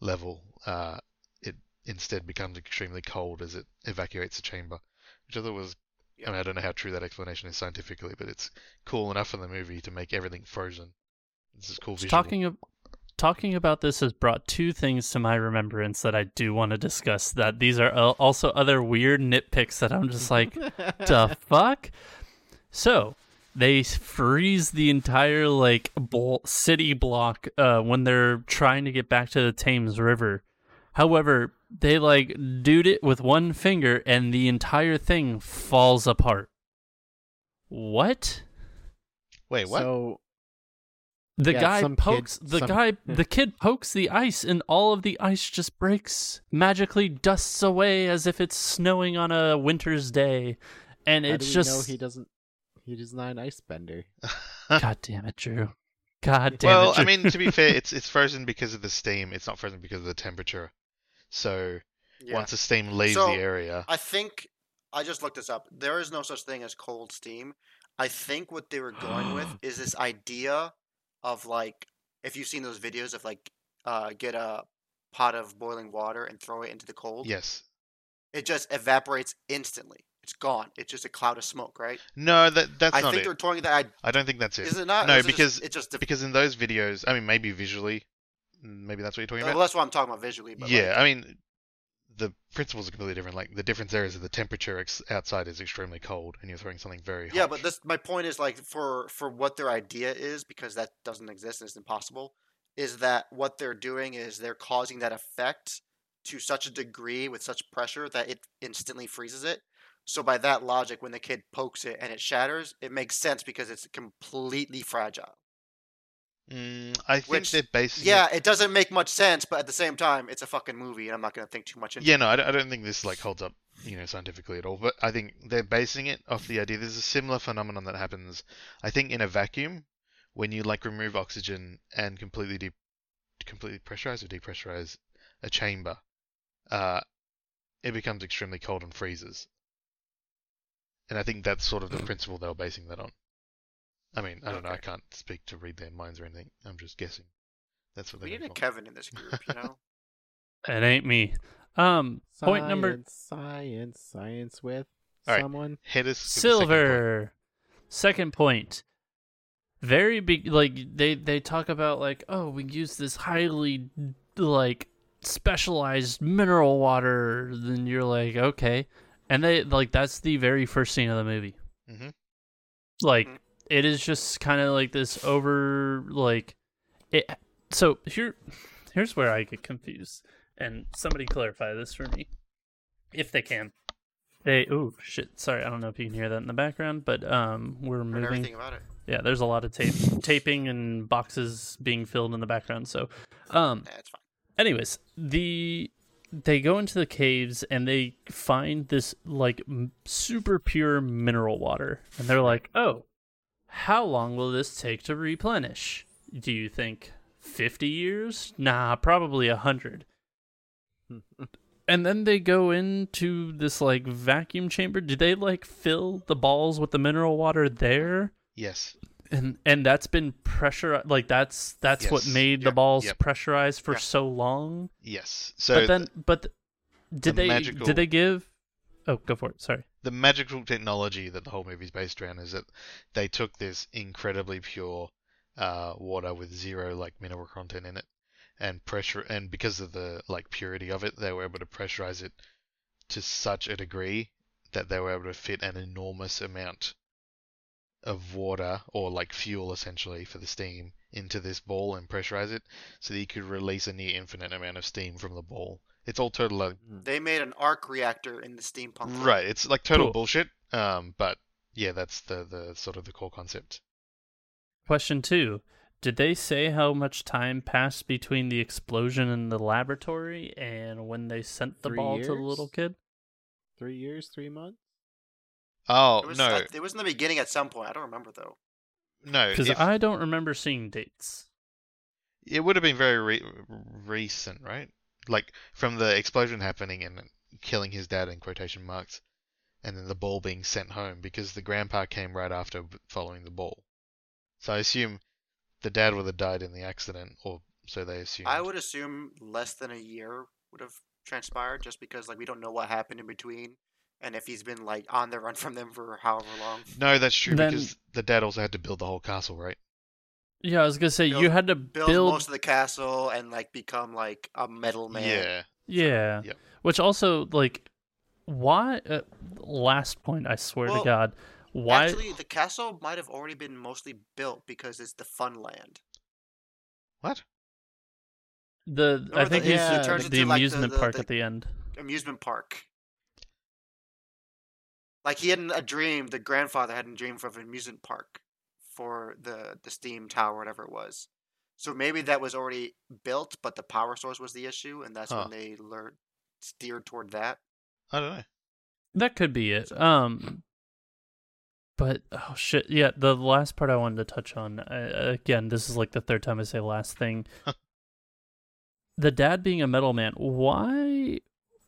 level, uh, it instead becomes extremely cold as it evacuates the chamber, which I thought was. I mean, I don't know how true that explanation is scientifically, but it's cool enough in the movie to make everything frozen. This is cool. Visual. Talking of talking about this has brought two things to my remembrance that I do want to discuss. That these are also other weird nitpicks that I'm just like, the fuck. So they freeze the entire like bol- city block uh, when they're trying to get back to the Thames River. However, they like dude it with one finger and the entire thing falls apart. What? Wait, what? So The Yeah, guy some kid- pokes the some- guy the kid pokes the ice and all of the ice just breaks magically dusts away as if it's snowing on a winter's day and how it's do we just know he doesn't? He is not an ice bender. god damn it Drew god damn well, it Drew. Well, I mean, to be fair, it's it's frozen because of the steam. It's not frozen because of the temperature. So Yeah. once the steam leaves So, the area, I think I just looked this up. There is no such thing as cold steam. I think what they were going with is this idea of like if you've seen those videos of like uh, get a pot of boiling water and throw it into the cold. yes. It just evaporates instantly. It's gone. It's just a cloud of smoke, right? No, that that's I not think it. they're toying with that. I don't think that's it. Is it not? No, it because just, it just because in those videos, I mean, maybe visually, maybe that's what you're talking well, about. that's what I'm talking about visually. But yeah, like, I mean, the principles are completely different. Like the difference there is that the temperature ex- outside is extremely cold, and you're throwing something very hot. Yeah, but this my point is like for for what their idea is because that doesn't exist and it's impossible. Is that what they're doing? Is they're causing that effect to such a degree with such pressure that it instantly freezes it. So by that logic, when the kid pokes it and it shatters, it makes sense because it's completely fragile. I think Which- they're basing. Yeah, It, it doesn't make much sense, but at the same time, it's a fucking movie, and I'm not gonna think too much into yeah, it. no, I don't, I don't think this like holds up, you know, scientifically at all. But I think they're basing it off the idea. There's a similar phenomenon that happens, I think, in a vacuum when you like remove oxygen and completely de- completely pressurize or depressurize a chamber. Uh, it becomes extremely cold and freezes. And I think that's sort of the principle they were basing that on. I mean, I don't know. I can't speak to read their minds or anything. I'm just guessing. That's what We they're need a going Kevin in this group, you know. It ain't me. Um, point number Science, science, science with All right. someone. Hit us. with second point. silver. Second point. Very big. Like they they talk about like oh we use this highly like specialized mineral water. Then you're like okay, and they like that's the very first scene of the movie. Mhm. Like Mhm. It is just kind of like this over like it. So here, here's where I get confused, and somebody clarify this for me, if they can. They oh shit, sorry, I don't know if you can hear that in the background, but um, we're Heard moving. everything about it. Yeah, there's a lot of tape, taping, and boxes being filled in the background. So, um, Nah, it's fine. anyways, the they go into the caves and they find this like m- super pure mineral water, and they're like, "Oh, how long will this take to replenish? Do you think fifty years? Nah, probably a hundred. And then they go into this like vacuum chamber. Do they like fill the balls with the mineral water there? Yes. and and that's been pressure like that's that's what Yes. made the balls Yep. pressurized for Yeah. so long Yes. So but then but th- did the they magical- did they give oh go for it sorry the magical technology that the whole movie is based around is that they took this incredibly pure uh, water with zero like mineral content in it and pressure and because of the like purity of it they were able to pressurize it to such a degree that they were able to fit an enormous amount of water or like fuel essentially for the steam into this ball and pressurize it so that you could release a near infinite amount of steam from the ball it's all total like, They made an arc reactor in the steampunk. world. Right, it's like total Cool. bullshit. Um, but yeah, that's the the sort of the core concept. question two did they say how much time passed between the explosion in the laboratory and when they sent the Three ball to the little kid Three years, three months. Oh It was, no, I- it was in the beginning at some point. I don't remember though. no, because if- i don't remember seeing dates it would have been very re- recent, right? Like from the explosion happening and killing his dad in quotation marks, and then the ball being sent home because the grandpa came right after following the ball. So I assume the dad would have died in the accident, or so they assume. I would assume less than a year would have transpired, just because like we don't know what happened in between, and if he's been like on the run from them for however long. No, that's true Then- because the dad also had to build the whole castle, right? Yeah i was gonna say you had to Build, build most of the castle and like become like a metal man. Yeah. Yeah. Yep. Which also like why uh, last point I swear Well, to god why Actually, the castle might have already been mostly built because it's the fun land. What? the I think the- he's yeah, the, it turns the into, like, the- amusement the- park the- at the end. Amusement park. Like he had a dream. The grandfather had a dream of an amusement park for the the steam tower, whatever it was. So maybe that was already built, but the power source was the issue, and that's Huh. when they learned steered toward that. I don't know. That could be it. Um but oh shit, yeah, the last part I wanted to touch on uh, again, this is like the third time I say last thing. the dad being a metal man, why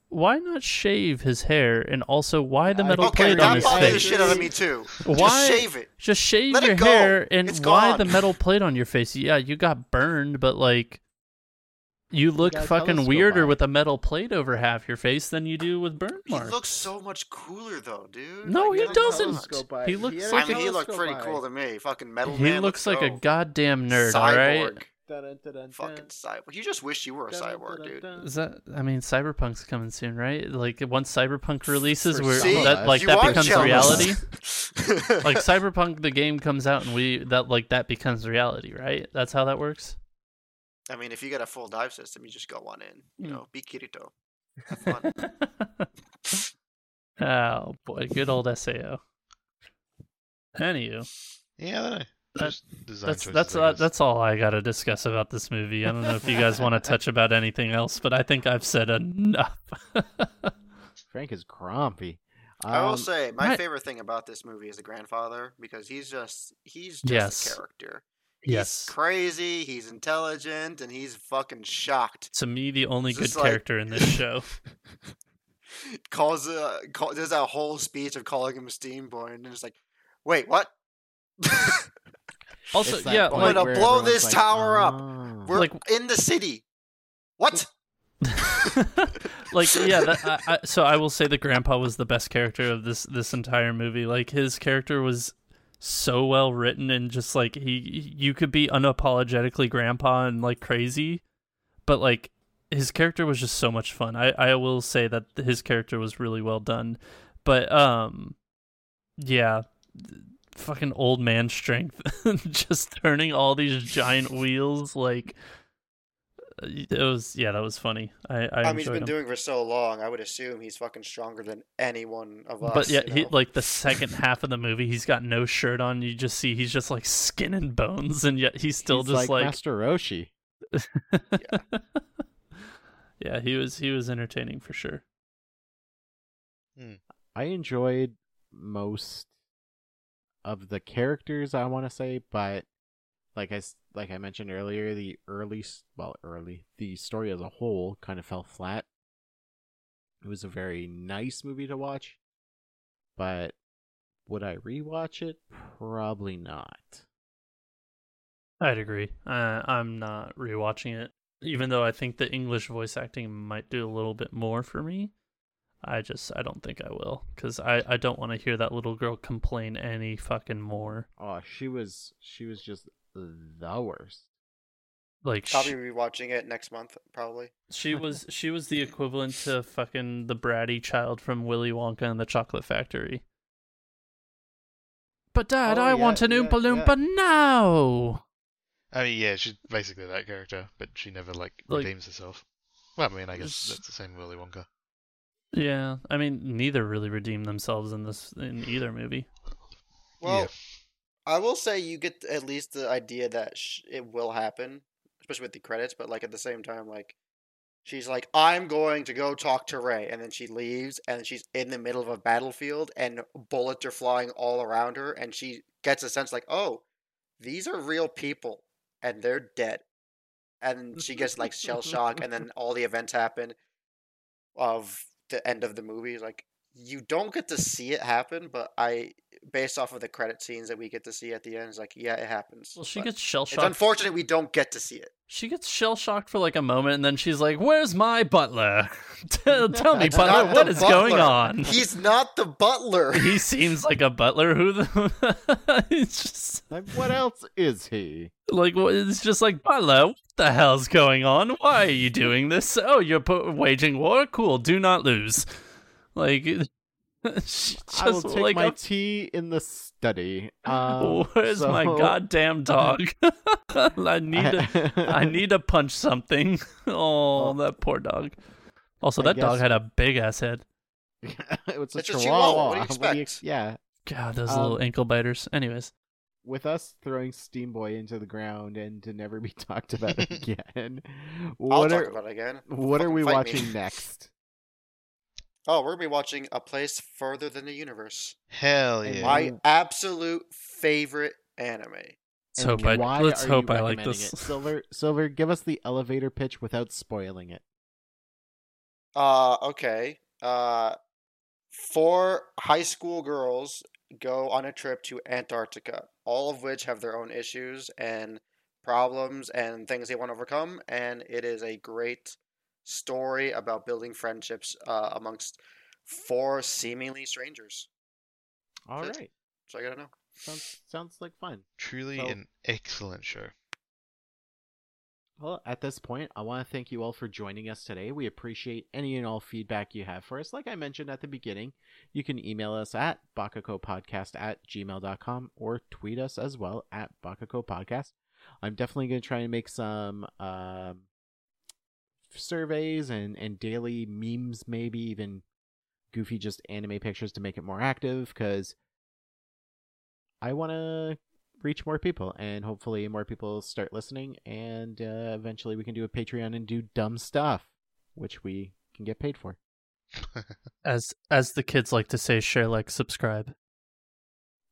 why not shave his hair and also why the metal Okay, plate on that his bothers the face? shit out of me too. Why Just shave it. Just shave Let it your go. hair and It's why the metal plate on your face? Yeah, you got burned, but like you look got a fucking weirder on. with a metal plate over half your face than you do with burn He looks so much cooler though, dude. No, Like, he come doesn't. on. Telescope eye. He looks had like a, he looked pretty eye. cool to me. Fucking metal he man. looks let's like a goddamn nerd, all right? Cyborg. Dun, dun, dun, dun, Fucking dun. cyborg. You just wish you were a Dun, dun, cyborg, dude. Is that? I mean, Cyberpunk's coming soon, right? Like once Cyberpunk releases, For where some that like You that becomes jealous. reality. like Cyberpunk, the game comes out, and we that like that becomes reality, right? That's how that works. I mean, if you get a full dive system, you just go on in. You Hmm. know, be Kirito. Have fun. oh boy, good old SAO. Anywho, Yeah, I don't know. That- That's that's uh, that's all I gotta discuss about this movie. I don't know if you guys want to touch about anything else, but I think I've said enough. Frank is grumpy. I will Um, say my I- favorite thing about this movie is the grandfather because he's just he's just Yes. a character. He's yes, crazy, he's intelligent, and he's fucking shocked. to me, the only It's good just like- character in this show. Calls uh, call, there's that whole speech of calling him a steam boy, and it's like, wait, what? Also, it's yeah, I'm gonna blow this like, tower up. "Oh." We're Like- in the city. What? like yeah that, I, I, so i will say that grandpa was the best character of this this entire movie like his character was so well written and just like he you could be unapologetically grandpa and like crazy but like his character was just so much fun i i will say that his character was really well done but um yeah fucking old man strength just turning all these giant wheels like it was yeah that was funny i i, I mean, he's enjoyed been him. doing for so long. I would assume he's fucking stronger than anyone of us. But yeah, you he like the second half of the movie, he's got no shirt on. You just see he's just like skin and bones, and yet he's still He's just like, like, Master Roshi. yeah. he was he was entertaining for sure. Hmm. I enjoyed most of the characters. I want to say, but like I like I mentioned earlier, the early well early the story as a whole kind of fell flat. It was a very nice movie to watch, but would I rewatch it? Probably not. I'd agree. Uh, I'm not rewatching it, even though I think the English voice acting might do a little bit more for me. I just I don't think I will because I I don't want to hear that little girl complain any fucking more. Oh, she was she was just the worst. Like I'll be rewatching it next month, probably. She was she was the equivalent to fucking the bratty child from Willy Wonka and the Chocolate Factory. But Dad, Oh, I yeah, want an yeah, Oompa Loompa now. I mean, yeah, she's basically that character, but she never like, Like- redeems herself. Well, I mean, I guess that's the same Willy Wonka. Yeah, I mean neither really redeemed themselves in this in either movie. Well, Yeah. I will say you get at least the idea that sh- it will happen, especially with the credits. But like at the same time, like she's like, "I'm going to go talk to Ray," and then she leaves, and she's in the middle of a battlefield, and bullets are flying all around her, and she gets a sense like, "Oh, these are real people, and they're dead," and she gets like shell shock, and then all the events happen of the end of the movie. Like you don't get to see it happen, but I, based off of the credit scenes that we get to see at the end, is like, yeah, it happens. Well, she But gets shell shocked. It's unfortunate we don't get to see it. She gets shell shocked for like a moment, and then she's like, "Where's my butler? tell, tell me, It's butler, not what the is going on?" He's not the butler. he seems like a butler. Who the? it's just Like, what else is he? like it's just like butler. What the hell's going on? Why are you doing this? Oh, you're pu- waging war. Cool. Do not lose. Like, she I will take like my a- tea in the study. Um, Where's my goddamn dog? I need to, I need to punch something. Oh, that poor dog. Also, I that dog had a big ass head. it's a It's a chihuahua. chihuahua. What do you What do you expect? yeah. God, those Um, little ankle biters. Anyways, With us throwing Steamboy into the ground and to never be talked about again, I'll what talk are about it again. what are we fight me. watching next? Oh, we're gonna be watching A Place Further Than the Universe. Hell yeah. My absolute favorite anime. let's And hope I let's are hope you I like this. it? Silver, Silver, give us the elevator pitch without spoiling it. Uh, okay. Uh, four high school girls go on a trip to Antarctica, all of which have their own issues and problems and things they want to overcome. And it is a great story about building friendships uh, amongst four seemingly strangers. All Good. right, So I gotta know. sounds sounds like fun. Truly So- an excellent show. Well, at this point, I want to thank you all for joining us today. We appreciate any and all feedback you have for us. Like I mentioned at the beginning, you can email us at bakakopodcast at gmail.com or tweet us as well at bakakopodcast. I'm definitely going to try and make some um, surveys and, and daily memes, maybe even goofy just anime pictures to make it more active because I want to reach more people, and hopefully more people start listening, and uh, eventually we can do a Patreon and do dumb stuff, which we can get paid for. As as the kids like to say, share, like, subscribe.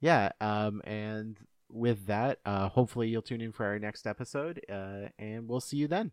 Yeah, um, and with that, uh, hopefully you'll tune in for our next episode, uh, and we'll see you then.